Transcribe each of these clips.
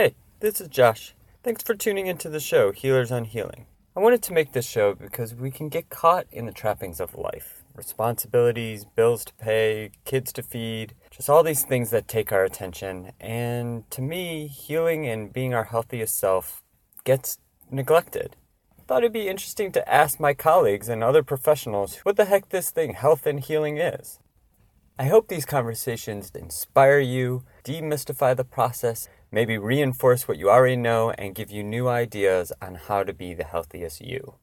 Hey, this is Josh. Thanks for tuning into the show, Healers on Healing. I wanted to make this show because we can get caught in the trappings of life responsibilities, bills to pay, kids to feed, just all these things that take our attention. And to me, healing and being our healthiest self gets neglected. I thought it'd be interesting to ask my colleagues and other professionals what the heck this thing, health and healing, is. I hope these conversations inspire you, demystify the process, maybe reinforce what you already know, and give you new ideas on how to be the healthiest you.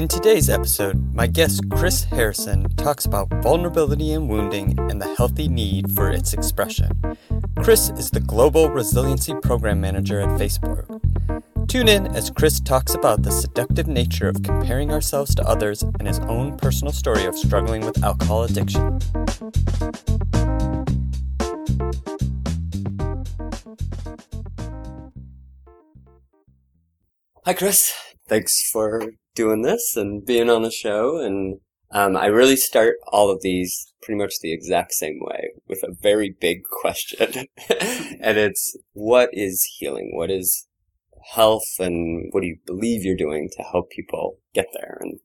In today's episode, my guest Chris Harrison talks about vulnerability and wounding and the healthy need for its expression. Chris is the Global Resiliency Program Manager at Facebook. Tune in as Chris talks about the seductive nature of comparing ourselves to others and his own personal story of struggling with alcohol addiction. Hi, Chris. Thanks for doing this and being on the show. And um, I really start all of these pretty much the exact same way with a very big question. and it's what is healing? What is health? And what do you believe you're doing to help people get there and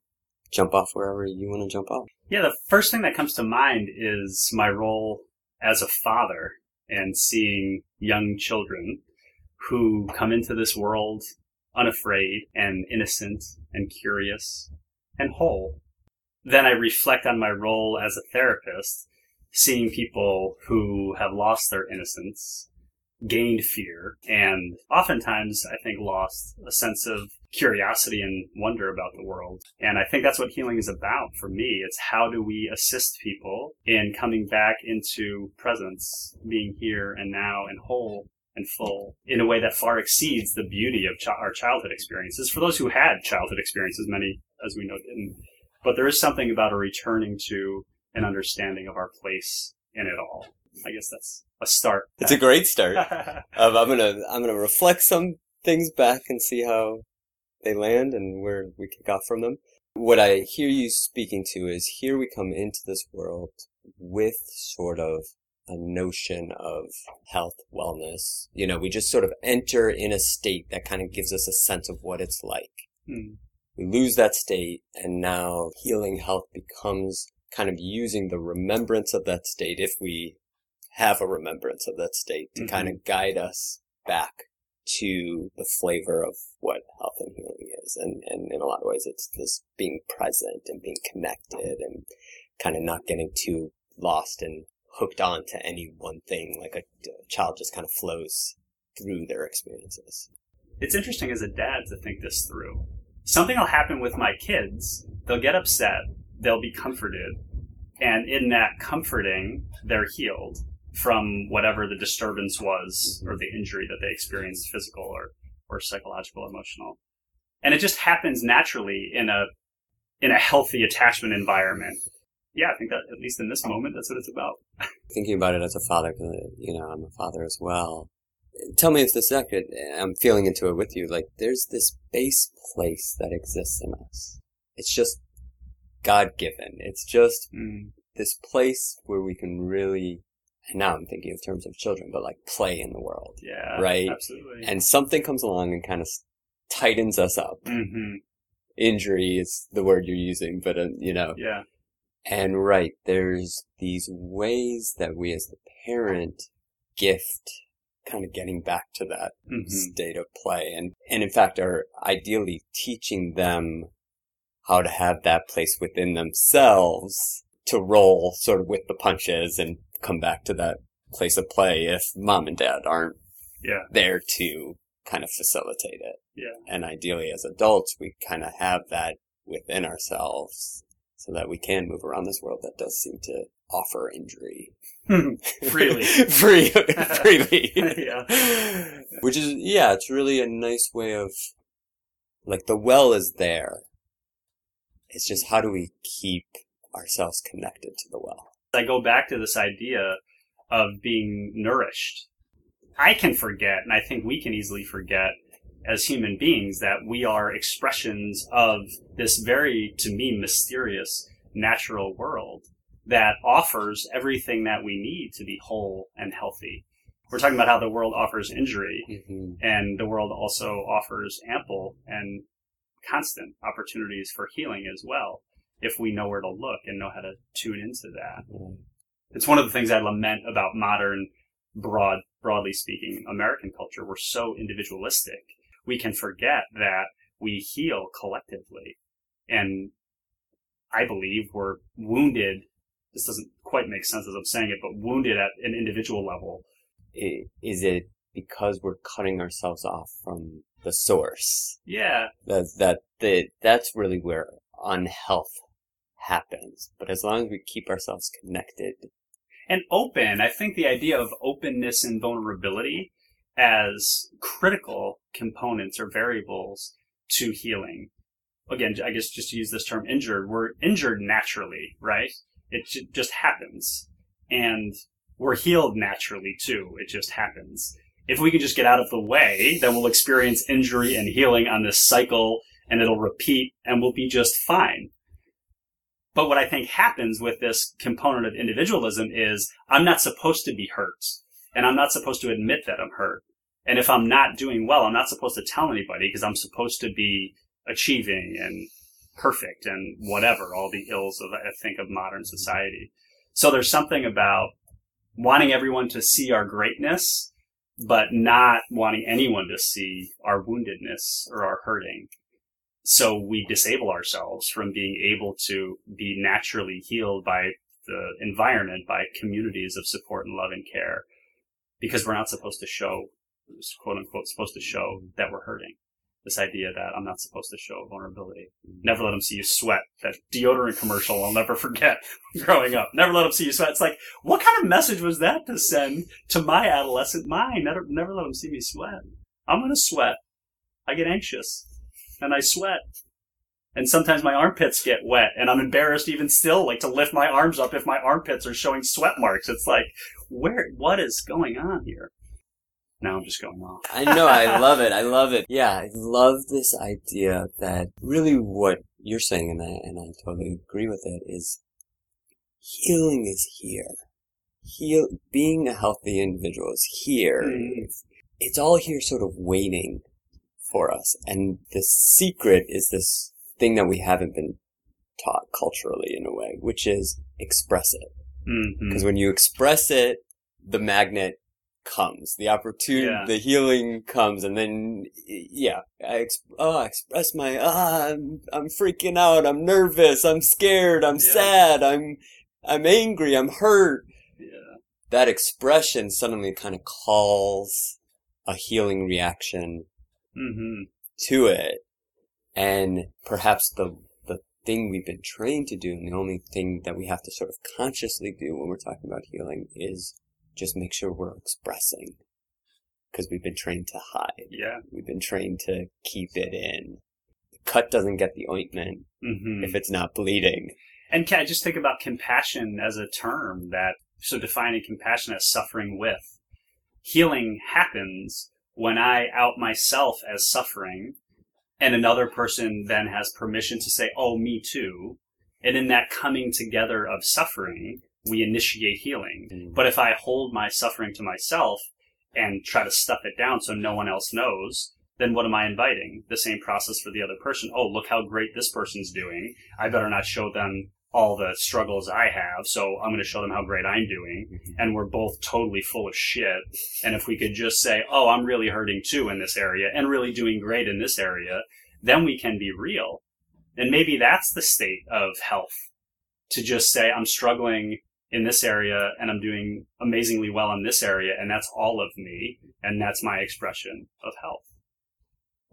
jump off wherever you want to jump off? Yeah, the first thing that comes to mind is my role as a father and seeing young children who come into this world unafraid and innocent and curious and whole. Then I reflect on my role as a therapist, seeing people who have lost their innocence, gained fear, and oftentimes I think lost a sense of curiosity and wonder about the world. And I think that's what healing is about for me. It's how do we assist people in coming back into presence, being here and now and whole and full in a way that far exceeds the beauty of ch- our childhood experiences. For those who had childhood experiences, many, as we know, didn't. But there is something about a returning to an understanding of our place in it all. I guess that's a start. It's a great start. um, I'm gonna I'm gonna reflect some things back and see how they land and where we kick off from them. What I hear you speaking to is here we come into this world with sort of a notion of health, wellness. You know, we just sort of enter in a state that kind of gives us a sense of what it's like. Hmm. We lose that state and now healing health becomes kind of using the remembrance of that state, if we have a remembrance of that state, to Mhm. kind of guide us back to the flavor of what health and healing is. And, and in a lot of ways, it's this being present and being connected and kind of not getting too lost and hooked on to any one thing. Like a, a child just kind of flows through their experiences. it's interesting as a dad to think this through. Something will happen with my kids. They'll get upset. They'll be comforted. And in that comforting, they're healed from whatever the disturbance was or the injury that they experienced, physical or, or psychological, emotional. And it just happens naturally in a, in a healthy attachment environment. Yeah, I think that at least in this moment, that's what it's about. thinking about it as a father, you know, I'm a father as well. Tell me if this is accurate. I'm feeling into it with you. Like, there's this base place that exists in us. It's just God given. It's just Mm, this place where we can really, and now I'm thinking in terms of children, but like play in the world. yeah, Right. Absolutely. And something comes along and kind of tightens us up. hmm Injury is the word you're using, but, uh, you know, Yeah. And right, there's these ways that we as the parent gift kind of getting back to that hmm state of play and, and in fact are ideally teaching them how to have that place within themselves to roll sort of with the punches and come back to that place of play if mom and dad aren't Yeah. there to kind of facilitate it. Yeah. And ideally as adults, we kind of have that within ourselves so that we can move around this world that does seem to offer injury hmm. Freely. Free, freely. Yeah. Which is, yeah, it's really a nice way of, like, the well is there. It's just how do we keep ourselves connected to the well? I go back to this idea of being nourished. I can forget, and I think we can easily forget as human beings that we are expressions of this very, to me, mysterious natural world that offers everything that we need to be whole and healthy. We're talking about how the world offers injury, Mm-hmm. and the world also offers ample and constant opportunities for healing as well, if we know where to look and know how to tune into that. It's one of the things I lament about modern, broad, broadly speaking, American culture. We're so individualistic. We can forget that we heal collectively. And I believe we're wounded. This doesn't quite make sense as I'm saying it, but wounded at an individual level. Is it because we're cutting ourselves off from the source? Yeah. That, that, that, that's really where unhealth happens. But as long as we keep ourselves connected, and open. I think the idea of openness and vulnerability as critical components or variables to healing. Again, I guess just to use this term injured, we're injured naturally, right? It just happens. And we're healed naturally too. It just happens. If we can just get out of the way, then we'll experience injury and healing on this cycle and it'll repeat and we'll be just fine. But what I think happens with this component of individualism is I'm not supposed to be hurt and I'm not supposed to admit that I'm hurt. And if I'm not doing well, I'm not supposed to tell anybody because I'm supposed to be achieving and perfect and whatever, all the ills of, I think, of modern society. So there's something about wanting everyone to see our greatness, but not wanting anyone to see our woundedness or our hurting so we disable ourselves from being able to be naturally healed by the environment, by communities of support and love and care, because we're not supposed to show, quote unquote, supposed to show that we're hurting. This idea that I'm not supposed to show vulnerability. Never let them see you sweat. That deodorant commercial I'll never forget growing up. Never let them see you sweat. It's like, what kind of message was that to send to my adolescent mind? Never, never let them see me sweat. I'm gonna sweat. I get anxious and I sweat. And sometimes my armpits get wet and I'm embarrassed even still, like to lift my arms up if my armpits are showing sweat marks. It's like, where, what is going on here? Now I'm just going off. I know, I love it. I love it. Yeah, I love this idea that really what you're saying, and I, and I totally agree with it, is healing is here. Heal, being a healthy individual is here. Mhm. It's all here sort of waiting for us. And the secret is this thing that we haven't been taught culturally in a way, which is express it. Mm-hmm. Because when you express it, the magnet comes, the opportunity, Yeah. the healing comes, and then, yeah, I, ex- oh, I express my, ah, I'm, I'm freaking out, I'm nervous, I'm scared, I'm Yeah. sad, I'm, I'm angry, I'm hurt. Yeah. That expression suddenly kind of calls a healing reaction Mm-hmm. to it. And perhaps the, the thing we've been trained to do and the only thing that we have to sort of consciously do when we're talking about healing is just make sure we're expressing. Cause we've been trained to hide. Yeah. We've been trained to keep it in. The cut doesn't get the ointment Mm-hmm. if it's not bleeding. And can I just think about compassion as a term that, so defining compassion as suffering with. Healing happens when I out myself as suffering and another person then has permission to say, oh, me too. And in that coming together of suffering, we initiate healing. Mm. But if I hold my suffering to myself and try to stuff it down so no one else knows, then what am I inviting? The same process for the other person. Oh, look how great this person's doing. I better not show them all the struggles I have, so I'm going to show them how great I'm doing. Mm-hmm. And we're both totally full of shit. And if we could just say, oh, I'm really hurting too in this area and really doing great in this area, then we can be real. And maybe that's the state of health. To just say, I'm struggling in this area and I'm doing amazingly well in this area, and that's all of me, and that's my expression of health.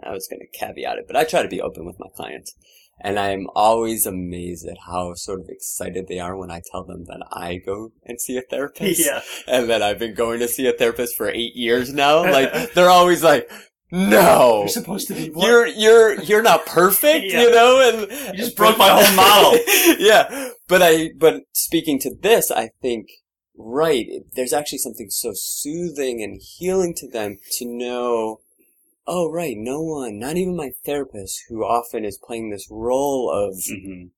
I was going to caveat it, but I try to be open with my clients. And I'm always amazed at how sort of excited they are when I tell them that I go and see a therapist. Yeah. And that I've been going to see a therapist for eight years now. Like, they're always like, no. You're supposed to be. What? You're you're you're not perfect, Yeah. you know, and You just broke my whole model. yeah, but I but speaking to this, I think right. There's actually something so soothing and healing to them to know. Oh right, no one, not even my therapist, who often is playing this role of Mhm.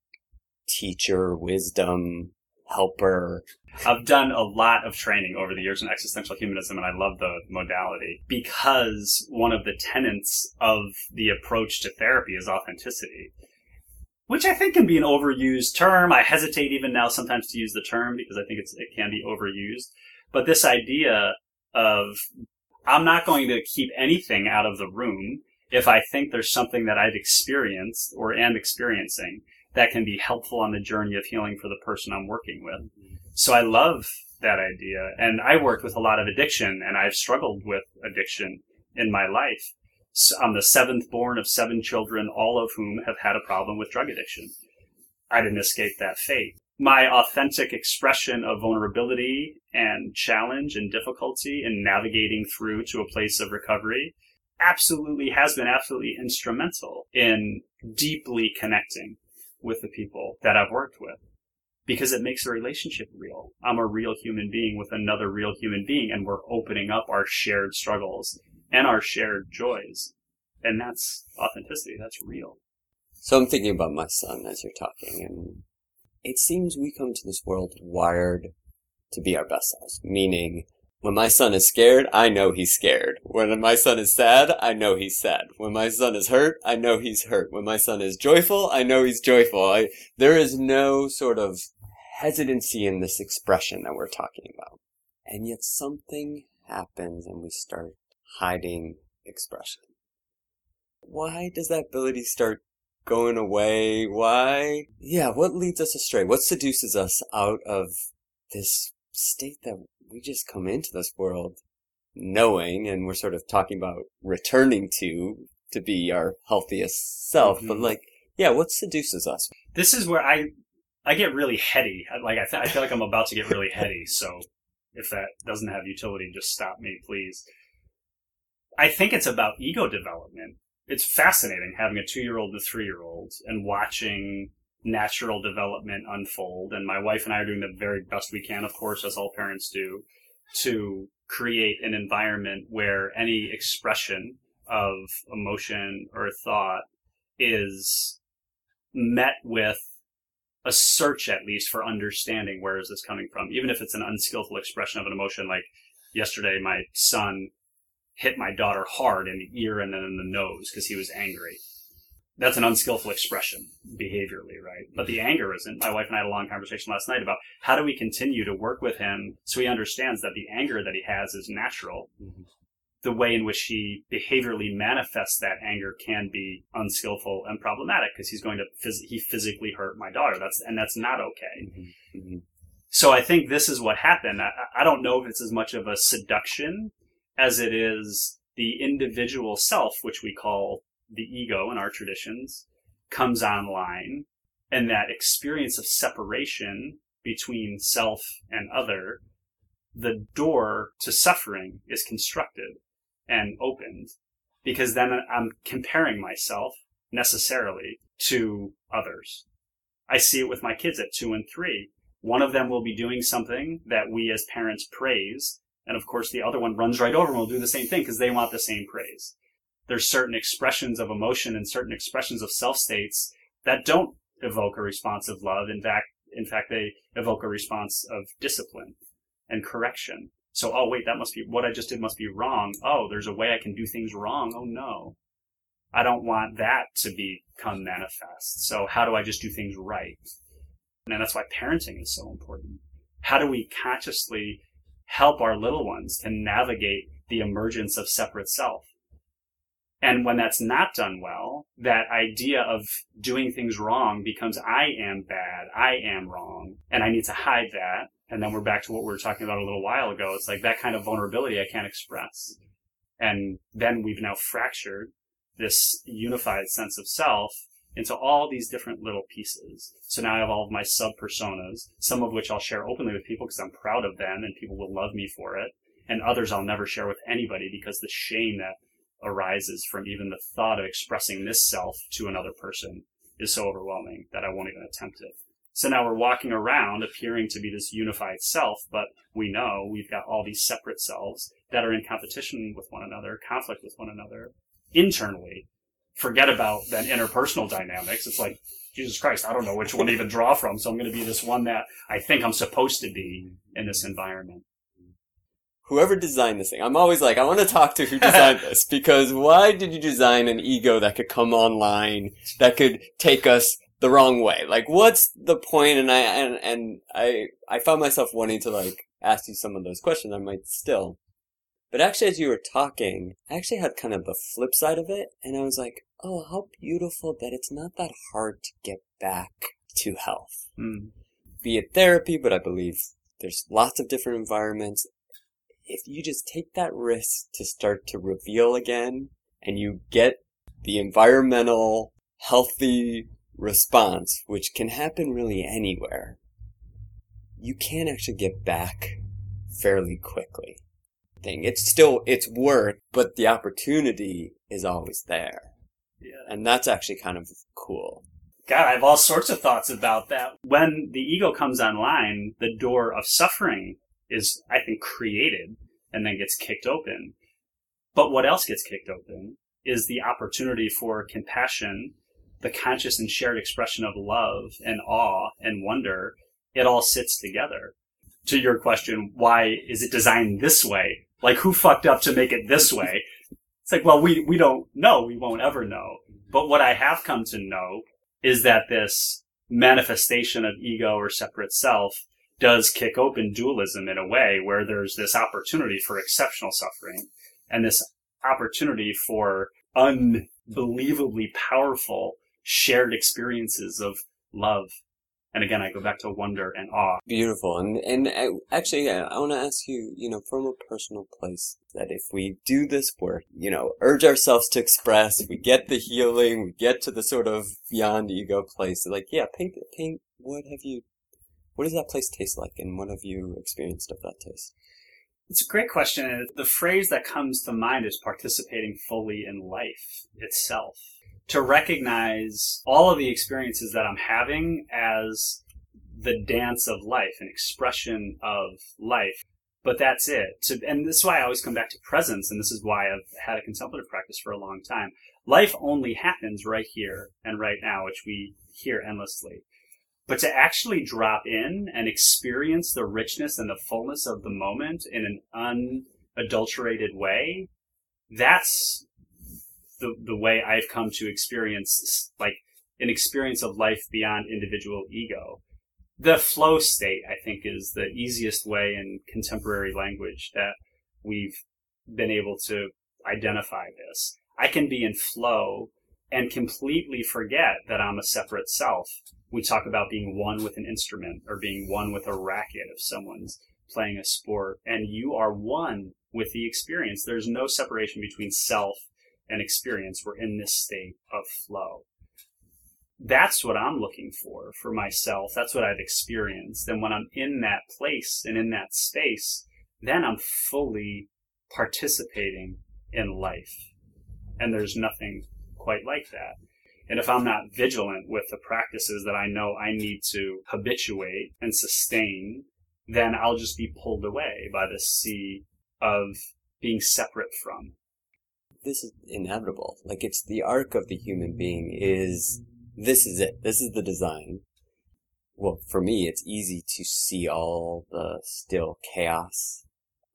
teacher, wisdom, helper. I've done a lot of training over the years in existential humanism, and I love the modality because one of the tenets of the approach to therapy is authenticity, which I think can be an overused term. I hesitate even now sometimes to use the term because I think it's, it can be overused. But this idea of I'm not going to keep anything out of the room if I think there's something that I've experienced or am experiencing that can be helpful on the journey of healing for the person I'm working with. So I love that idea. And I worked with a lot of addiction and I've struggled with addiction in my life. So I'm the seventh born of seven children, all of whom have had a problem with drug addiction. I didn't escape that fate. My authentic expression of vulnerability and challenge and difficulty in navigating through to a place of recovery absolutely has been absolutely instrumental in deeply connecting with the people that I've worked with because it makes a relationship real. I'm a real human being with another real human being, and we're opening up our shared struggles and our shared joys. And that's authenticity. That's real. So I'm thinking about my son as you're talking, and it seems we come to this world wired to be our best selves. Meaning, when my son is scared, I know he's scared. When my son is sad, I know he's sad. When my son is hurt, I know he's hurt. When my son is joyful, I know he's joyful. I, there is no sort of hesitancy in this expression that we're talking about. And yet something happens and we start hiding expression. Why does that ability start going away? Why? Yeah, what leads us astray? What seduces us out of this state that we just come into this world knowing, and we're sort of talking about returning to, to be our healthiest self, but Mhm. like, yeah, what seduces us? This is where I, I get really heady. Like I, th- I feel like I'm about to get really heady. So if that doesn't have utility, just stop me, please. I think it's about ego development. It's fascinating having a two-year-old and a three-year-old and watching natural development unfold. And my wife and I are doing the very best we can, of course, as all parents do, to create an environment where any expression of emotion or thought is met with a search at least for understanding where is this coming from even if it's an unskillful expression of an emotion like yesterday my son hit my daughter hard in the ear and then in the nose because he was angry that's an unskillful expression behaviorally right but the anger isn't my wife and i had a long conversation last night about how do we continue to work with him so he understands that the anger that he has is natural the way in which he behaviorally manifests that anger can be unskillful and problematic because he's going to phys- he physically hurt my daughter. That's and that's not okay. Mhm. So I think this is what happened. I, I don't know if it's as much of a seduction as it is the individual self, which we call the ego in our traditions, comes online, and that experience of separation between self and other, the door to suffering is constructed and opened because then I'm comparing myself necessarily to others. I see it with my kids at two and three. One of them will be doing something that we as parents praise, and of course the other one runs right over and will do the same thing because they want the same praise. There's certain expressions of emotion and certain expressions of self states that don't evoke a response of love. In fact, in fact, they evoke a response of discipline and correction. So, oh wait, that must be what I just did must be wrong. Oh, there's a way I can do things wrong. Oh no. I don't want that to become manifest. So how do I just do things right? And that's why parenting is so important. How do we consciously help our little ones to navigate the emergence of separate self? And when that's not done well, that idea of doing things wrong becomes I am bad, I am wrong, and I need to hide that. And then we're back to what we were talking about a little while ago. It's like that kind of vulnerability I can't express. And then we've now fractured this unified sense of self into all these different little pieces. So now I have all of my sub personas, some of which I'll share openly with people because I'm proud of them and people will love me for it. And others I'll never share with anybody because the shame that arises from even the thought of expressing this self to another person is so overwhelming that I won't even attempt it. So now we're walking around appearing to be this unified self, but we know we've got all these separate selves that are in competition with one another, conflict with one another internally. Forget about then interpersonal dynamics. It's like, Jesus Christ, I don't know which one to even draw from, so I'm going to be this one that I think I'm supposed to be in this environment whoever designed this thing, I'm always like, I want to talk to who designed this because why did you design an ego that could come online that could take us the wrong way? Like, what's the point? And I and and I I found myself wanting to like ask you some of those questions. I might still, but actually, as you were talking, I actually had kind of the flip side of it, and I was like, oh, how beautiful that it's not that hard to get back to health. Mm. Be it therapy, but I believe there's lots of different environments if you just take that risk to start to reveal again and you get the environmental healthy response, which can happen really anywhere, you can actually get back fairly quickly. Thing. It's still, it's work, but the opportunity is always there. Yeah. And that's actually kind of cool. God, I have all sorts of thoughts about that. When the ego comes online, the door of suffering is, I think, created and then gets kicked open. But what else gets kicked open is the opportunity for compassion, the conscious and shared expression of love and awe and wonder. It all sits together. To your question, why is it designed this way? Like who fucked up to make it this way? It's like, well, we, we don't know. We won't ever know. But what I have come to know is that this manifestation of ego or separate self does kick open dualism in a way where there's this opportunity for exceptional suffering and this opportunity for unbelievably powerful shared experiences of love. And again, I go back to wonder and awe. Beautiful. And, and uh, I, actually, yeah, I want to ask you, you know, from a personal place, that if we do this work, you know, urge ourselves to express, we get the healing, we get to the sort of beyond ego place, like, yeah, paint, paint, what have you what does that place taste like, and what have you experienced of that taste? It's a great question. The phrase that comes to mind is participating fully in life itself. To recognize all of the experiences that I'm having as the dance of life, an expression of life. But that's it. And this is why I always come back to presence, and this is why I've had a contemplative practice for a long time. Life only happens right here and right now, which we hear endlessly. But to actually drop in and experience the richness and the fullness of the moment in an unadulterated way, that's the, the way I've come to experience, like, an experience of life beyond individual ego. The flow state, I think, is the easiest way in contemporary language that we've been able to identify this. I can be in flow and completely forget that I'm a separate self we talk about being one with an instrument or being one with a racket if someone's playing a sport and you are one with the experience. There's no separation between self and experience. We're in this state of flow. That's what I'm looking for for myself. That's what I've experienced. And when I'm in that place and in that space, then I'm fully participating in life. And there's nothing quite like that. And if I'm not vigilant with the practices that I know I need to habituate and sustain, then I'll just be pulled away by the sea of being separate from. This is inevitable. Like it's the arc of the human being is this is it. This is the design. Well, for me, it's easy to see all the still chaos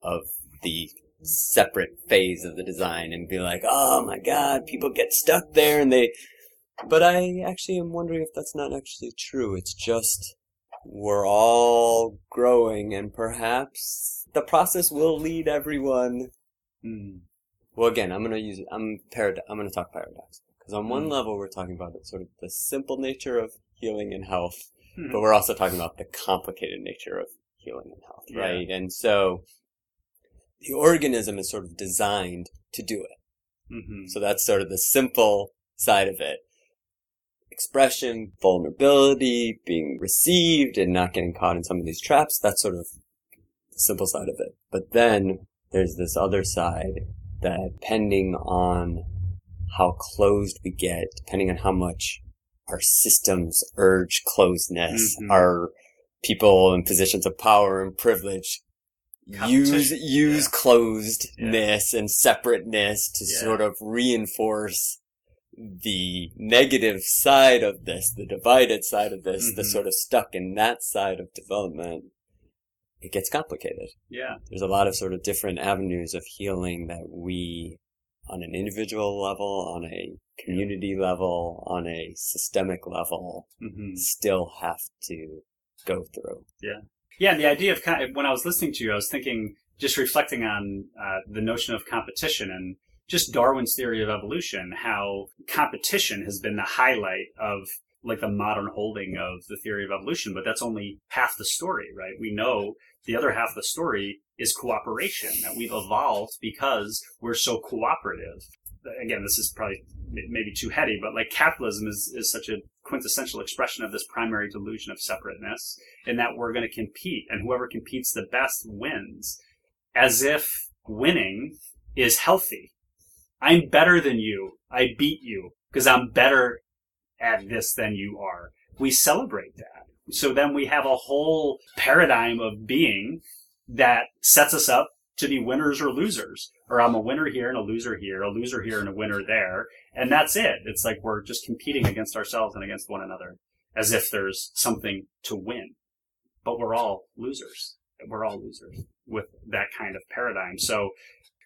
of the separate phase of the design and be like, oh my god, people get stuck there and they but I actually am wondering if that's not actually true. It's just we're all growing, and perhaps the process will lead everyone. Mm. Well, again, I'm gonna use I'm parad- I'm gonna talk paradox because on one Mm. level we're talking about sort of the simple nature of healing and health, Hmm. but we're also talking about the complicated nature of healing and health, Yeah. right? And so the organism is sort of designed to do it. hmm So that's sort of the simple side of it. expression, vulnerability, being received and not getting caught in some of these traps. That's sort of the simple side of it. But then there's this other side that depending on how closed we get, depending on how much our systems urge closedness, Mhm. our people in positions of power and privilege use use Yeah. closedness and separateness to Yeah. sort of reinforce the negative side of this, the divided side of this, the Mhm. sort of stuck in that side of development. It gets complicated. Yeah. There's a lot of sort of different avenues of healing that we, on an individual level, on a community level, on a systemic level, hmm still have to go through. Yeah, Yeah. and the idea of kind of, when I was listening to you, I was thinking, just reflecting on uh, the notion of competition and just Darwin's theory of evolution, how competition has been the highlight of like the modern holding of the theory of evolution, but that's only half the story, right? We know the other half of the story is cooperation, that we've evolved because we're so cooperative. Again, this is probably maybe too heady, but like capitalism is, is such a quintessential expression of this primary delusion of separateness in that we're going to compete and whoever competes the best wins as if winning is healthy. I'm better than you. I beat you because I'm better at this than you are. We celebrate that. So then we have a whole paradigm of being that sets us up to be winners or losers. Or I'm a winner here and a loser here, a loser here and a winner there. And that's it. It's like we're just competing against ourselves and against one another as if there's something to win. But we're all losers. We're all losers with that kind of paradigm. So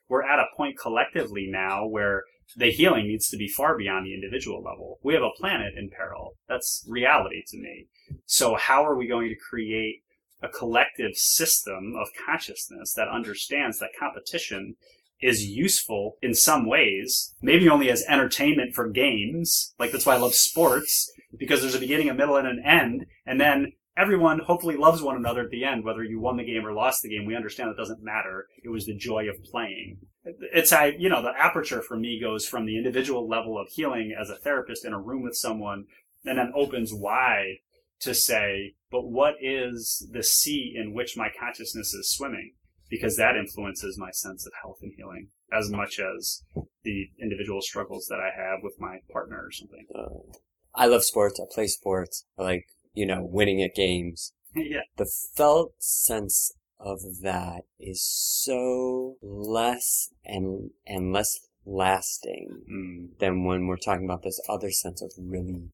we're at a point collectively now where the healing needs to be far beyond the individual level. We have a planet in peril. That's reality to me. So how are we going to create a collective system of consciousness that understands that competition is useful in some ways, maybe only as entertainment for games. Like that's why I love sports because there's a beginning, a middle, and an end, and then everyone hopefully loves one another at the end, whether you won the game or lost the game. We understand that doesn't matter. It was the joy of playing. It's I, you know, the aperture for me goes from the individual level of healing as a therapist in a room with someone, and then opens wide to say, but what is the sea in which my consciousness is swimming? Because that influences my sense of health and healing as much as the individual struggles that I have with my partner or something. Uh, I love sports. I play sports. I like, you know, winning at games. yeah. The felt sense of that is so less and, and less lasting Mm. than when we're talking about this other sense of really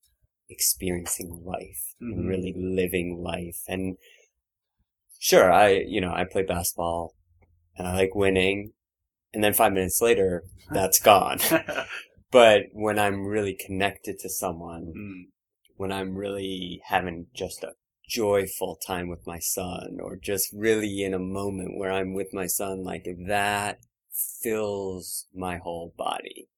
experiencing life Mhm. and really living life. And sure, I, you know, I play basketball and I like winning. And then five minutes later, that's gone. But when I'm really connected to someone, Mm. when I'm really having just a joyful time with my son, or just really in a moment where I'm with my son, like that fills my whole body.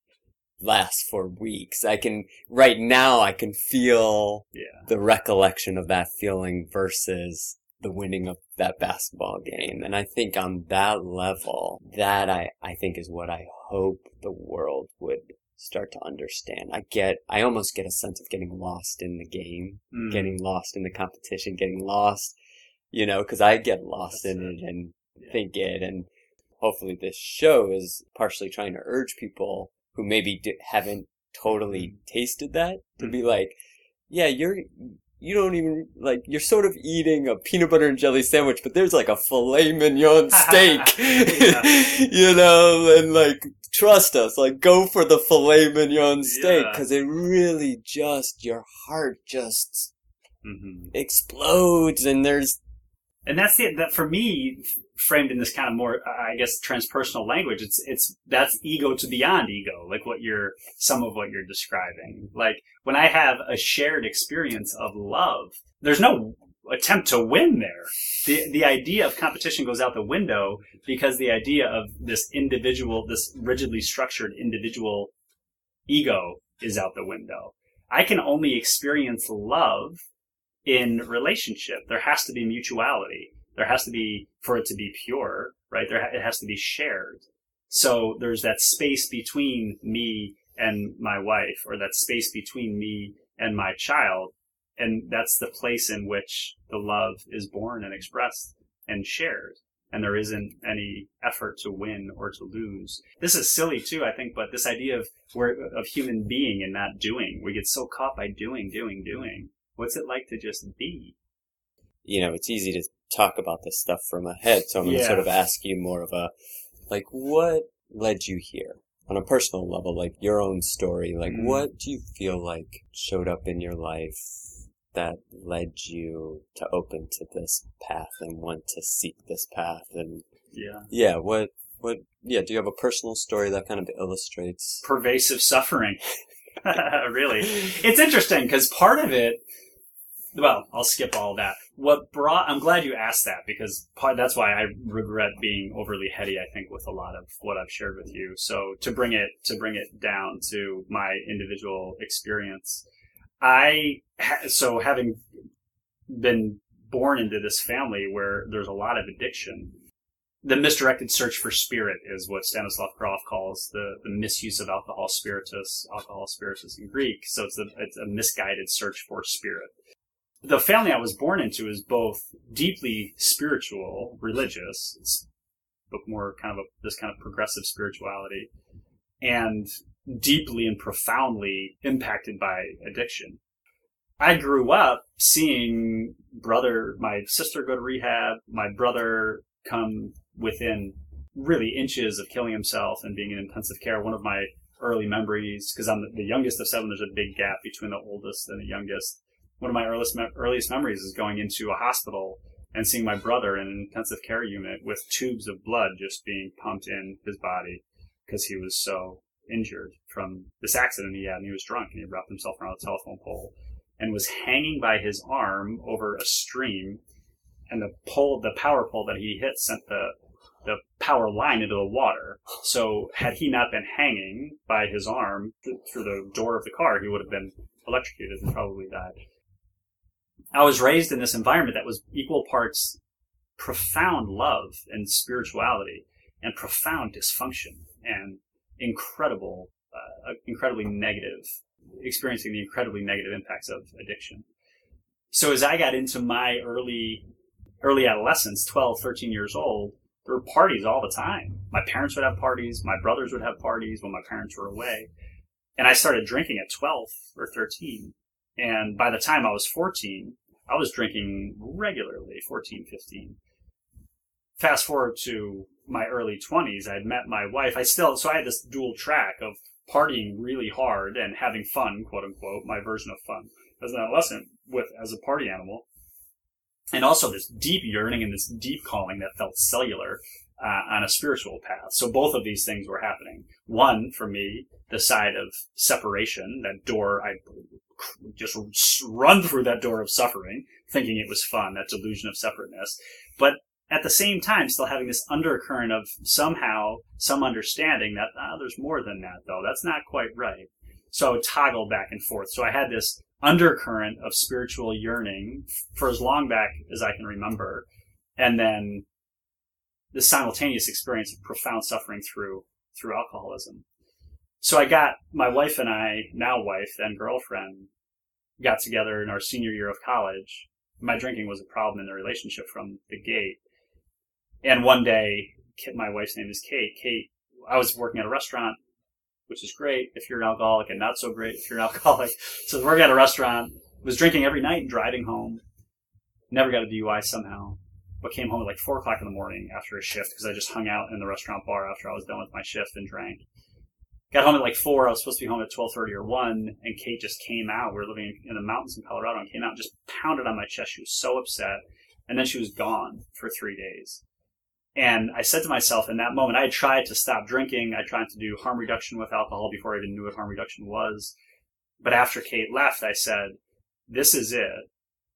Lasts for weeks. I can, right now, I can feel Yeah. the recollection of that feeling versus the winning of that basketball game. And I think on that level, that I, I think is what I hope the world would start to understand. I get, I almost get a sense of getting lost in the game, Mm. getting lost in the competition, getting lost, you know, cause I get lost That's in it. it and Yeah. think it. And hopefully this show is partially trying to urge people who maybe di- haven't totally Mm. tasted that to be like, yeah, you're, you don't even, like, you're sort of eating a peanut butter and jelly sandwich, but there's like a filet mignon steak, you know, and like, trust us, like, go for the filet mignon steak, Yeah. cause it really just, your heart just Mhm. explodes and there's, and that's it that for me framed in this kind of more i guess transpersonal language it's it's that's ego to beyond ego like what you're some of what you're describing like when i have a shared experience of love there's no attempt to win there the the idea of competition goes out the window because the idea of this individual this rigidly structured individual ego is out the window i can only experience love in relationship. There has to be mutuality. There has to be, for it to be pure, right? There, it has to be shared. So there's that space between me and my wife, or that space between me and my child. And that's the place in which the love is born and expressed and shared. And there isn't any effort to win or to lose. This is silly too, I think, but this idea of of human being and not doing, we get so caught by doing, doing, doing. What's it like to just be? You know, it's easy to talk about this stuff from ahead. so I'm going to Yeah. sort of ask you more of a, like, what led you here? On a personal level, like your own story, like Mm. what do you feel like showed up in your life that led you to open to this path and want to seek this path and Yeah. yeah what what yeah do you have a personal story that kind of illustrates Pervasive suffering. really. It's interesting because part of it, well, I'll skip all that. What brought, I'm glad you asked that because part, that's why I regret being overly heady, I think, with a lot of what I've shared with you. So to bring it, to bring it down to my individual experience, I, so having been born into this family where there's a lot of addiction, the misdirected search for spirit is what Stanislav Grof calls the, the misuse of alcohol spiritus, alcohol spiritus in Greek. So it's a, it's a misguided search for spirit. The family I was born into is both deeply spiritual, religious, it's but more kind of a, this kind of progressive spirituality, and deeply and profoundly impacted by addiction. I grew up seeing brother, my sister go to rehab, my brother come within really inches of killing himself and being in intensive care. One of my early memories, because I'm the youngest of seven, there's a big gap between the oldest and the youngest. One of my earliest me- earliest memories is going into a hospital and seeing my brother in an intensive care unit with tubes of blood just being pumped in his body because he was so injured from this accident he had and he was drunk and he wrapped himself around a telephone pole and was hanging by his arm over a stream and the pole the power pole that he hit sent the the power line into the water. So had he not been hanging by his arm th- through the door of the car, he would have been electrocuted and probably died. I was raised in this environment that was equal parts profound love and spirituality and profound dysfunction and incredible, uh, incredibly negative, experiencing the incredibly negative impacts of addiction. So as I got into my early, early adolescence, 12, 13 years old, there were parties all the time. My parents would have parties. My brothers would have parties when my parents were away. And I started drinking at 12 or 13. And by the time I was 14, I was drinking regularly, 14, 15. Fast forward to my early 20s, I had met my wife. I still, so I had this dual track of partying really hard and having fun, quote unquote, my version of fun as an adolescent with, as a party animal. And also this deep yearning and this deep calling that felt cellular uh, on a spiritual path. So both of these things were happening. One, for me, the side of separation, that door, I just run through that door of suffering, thinking it was fun, that delusion of separateness. But at the same time, still having this undercurrent of somehow some understanding that ah, there's more than that, though. That's not quite right. So I would toggle back and forth. So I had this undercurrent of spiritual yearning for as long back as I can remember, and then the simultaneous experience of profound suffering through through alcoholism. So I got my wife and I, now wife and girlfriend, got together in our senior year of college. My drinking was a problem in the relationship from the gate. And one day, my wife's name is Kate. Kate, I was working at a restaurant, which is great if you're an alcoholic, and not so great if you're an alcoholic. So working at a restaurant, was drinking every night and driving home. Never got a DUI somehow, but came home at like four o'clock in the morning after a shift because I just hung out in the restaurant bar after I was done with my shift and drank. Got home at like four. I was supposed to be home at twelve thirty or one, and Kate just came out. We were living in the mountains in Colorado, and came out and just pounded on my chest. She was so upset, and then she was gone for three days. And I said to myself in that moment, I had tried to stop drinking. I tried to do harm reduction with alcohol before I even knew what harm reduction was. But after Kate left, I said, "This is it.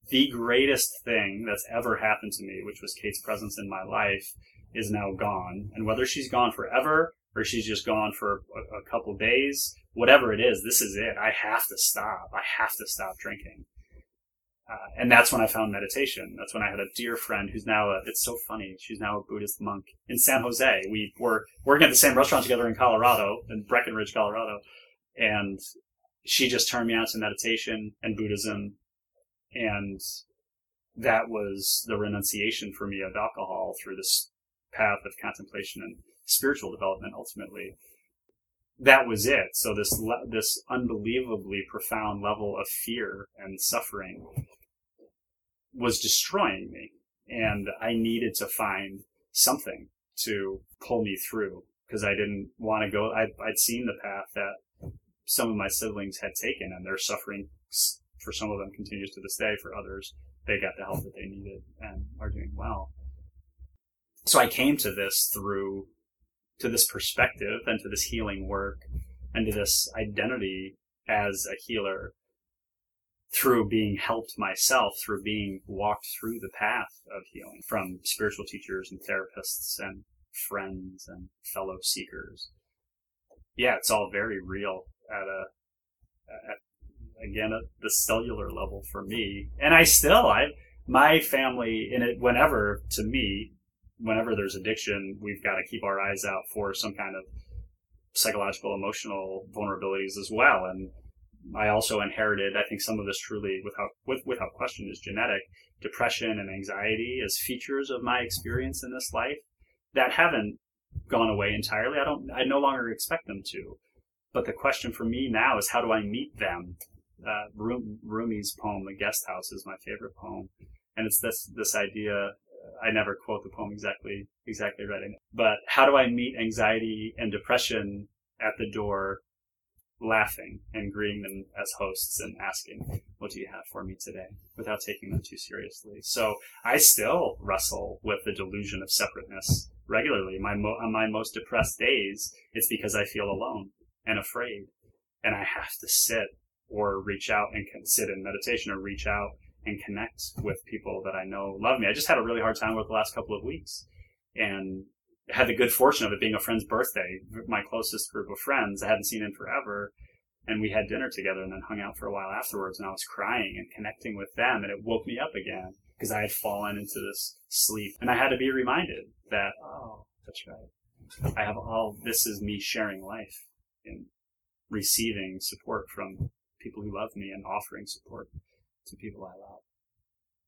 The greatest thing that's ever happened to me, which was Kate's presence in my life, is now gone. And whether she's gone forever." Or she's just gone for a, a couple days, whatever it is, this is it. I have to stop. I have to stop drinking. Uh, and that's when I found meditation. That's when I had a dear friend who's now a, it's so funny. She's now a Buddhist monk in San Jose. We were working at the same restaurant together in Colorado, in Breckenridge, Colorado. And she just turned me on to meditation and Buddhism. And that was the renunciation for me of alcohol through this path of contemplation and spiritual development ultimately. That was it. So this, this unbelievably profound level of fear and suffering was destroying me. And I needed to find something to pull me through because I didn't want to go. I'd, I'd seen the path that some of my siblings had taken and their suffering for some of them continues to this day. For others, they got the help that they needed and are doing well. So I came to this through, to this perspective and to this healing work and to this identity as a healer through being helped myself, through being walked through the path of healing from spiritual teachers and therapists and friends and fellow seekers. Yeah, it's all very real at a, at, again, at the cellular level for me. And I still, I, my family in it, whenever, to me, whenever there's addiction, we've got to keep our eyes out for some kind of psychological, emotional vulnerabilities as well. And I also inherited, I think some of this truly, without with, without question, is genetic. Depression and anxiety as features of my experience in this life that haven't gone away entirely. I don't. I no longer expect them to. But the question for me now is how do I meet them? Uh, Rumi's poem, "The Guest House," is my favorite poem, and it's this this idea. I never quote the poem exactly exactly right, but how do I meet anxiety and depression at the door laughing and greeting them as hosts and asking, what do you have for me today? Without taking them too seriously. So I still wrestle with the delusion of separateness regularly. My mo- on my most depressed days, it's because I feel alone and afraid. And I have to sit or reach out and can sit in meditation or reach out and connect with people that I know love me. I just had a really hard time with the last couple of weeks. And had the good fortune of it being a friend's birthday, my closest group of friends I hadn't seen in forever. And we had dinner together and then hung out for a while afterwards. And I was crying and connecting with them. And it woke me up again because I had fallen into this sleep. And I had to be reminded that, oh, that's right. I have all, this is me sharing life and receiving support from people who love me and offering support to people I love.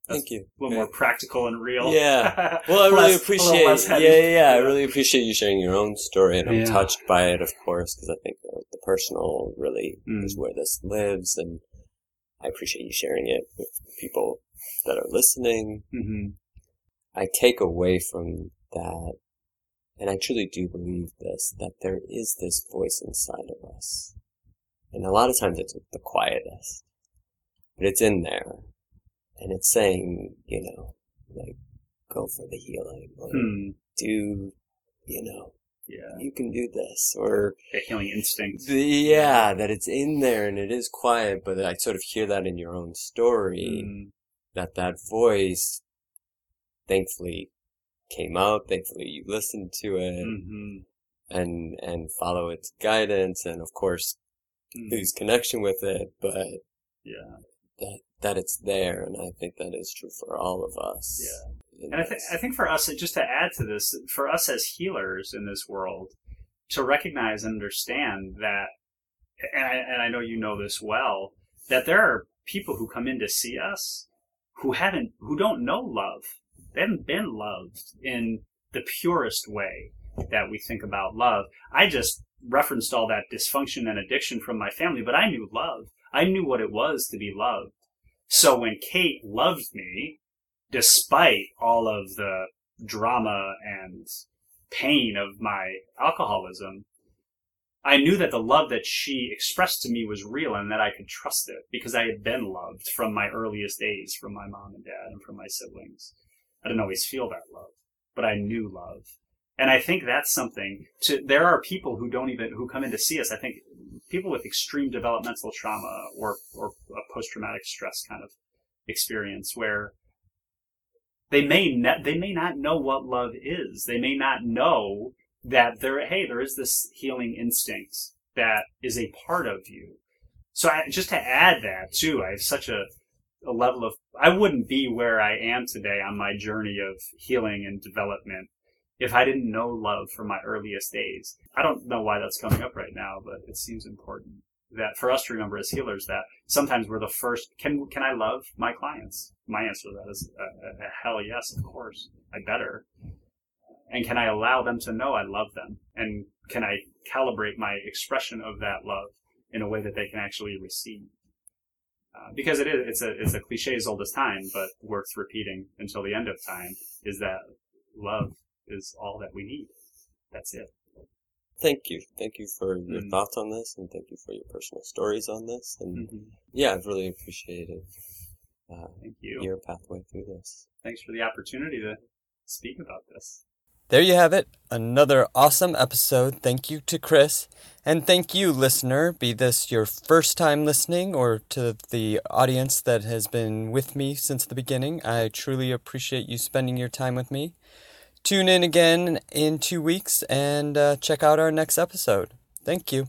Thank you. A little yeah. more practical and real. Yeah. Well, I really less, appreciate. Yeah, yeah, yeah, I really appreciate you sharing your own story, and I'm yeah. touched by it, of course, because I think the personal really mm. is where this lives, and I appreciate you sharing it with people that are listening. Mm-hmm. I take away from that, and I truly do believe this, that there is this voice inside of us, and a lot of times it's the quietest, but it's in there and it's saying, you know, like, go for the healing or hmm. do, you know, yeah, you can do this or a healing instinct. The, yeah, that it's in there and it is quiet, but I sort of hear that in your own story mm. that that voice, thankfully, came out. Thankfully, you listened to it mm-hmm. and and follow its guidance, and of course, mm. lose connection with it. But yeah, that that it's there, and I think that is true for all of us. Yeah, and I think I think for us, just to add to this, for us as healers in this world, to recognize and understand that, and I, and I know you know this well, that there are people who come in to see us who haven't, who don't know love. They haven't been loved in the purest way that we think about love. I just referenced all that dysfunction and addiction from my family, but I knew love. I knew what it was to be loved. So when Kate loved me, despite all of the drama and pain of my alcoholism, I knew that the love that she expressed to me was real and that I could trust it because I had been loved from my earliest days from my mom and dad and from my siblings. I didn't always feel that love, but I knew love. And I think that's something to, there are people who don't even, who come in to see us. I think people with extreme developmental trauma or, or a post-traumatic stress kind of experience where they may ne- they may not know what love is. They may not know that there, hey, there is this healing instinct that is a part of you. So I, just to add that too, I have such a, a level of, I wouldn't be where I am today on my journey of healing and development if I didn't know love from my earliest days. I don't know why that's coming up right now, but it seems important. that for us to remember as healers that sometimes we're the first. Can can I love my clients? My answer to that is a, a, a hell yes, of course. I better. And can I allow them to know I love them? And can I calibrate my expression of that love in a way that they can actually receive? Uh, because it is, it's a, it's a cliche as old as time, but worth repeating until the end of time is that love is all that we need. That's it. Thank you. Thank you for your mm thoughts on this and thank you for your personal stories on this. And mm-hmm. yeah, I've really appreciated uh, thank you. your pathway through this. Thanks for the opportunity to speak about this. There you have it. Another awesome episode. Thank you to Chris. And thank you, listener, be this your first time listening or to the audience that has been with me since the beginning. I truly appreciate you spending your time with me. Tune in again in two weeks and uh, check out our next episode. Thank you.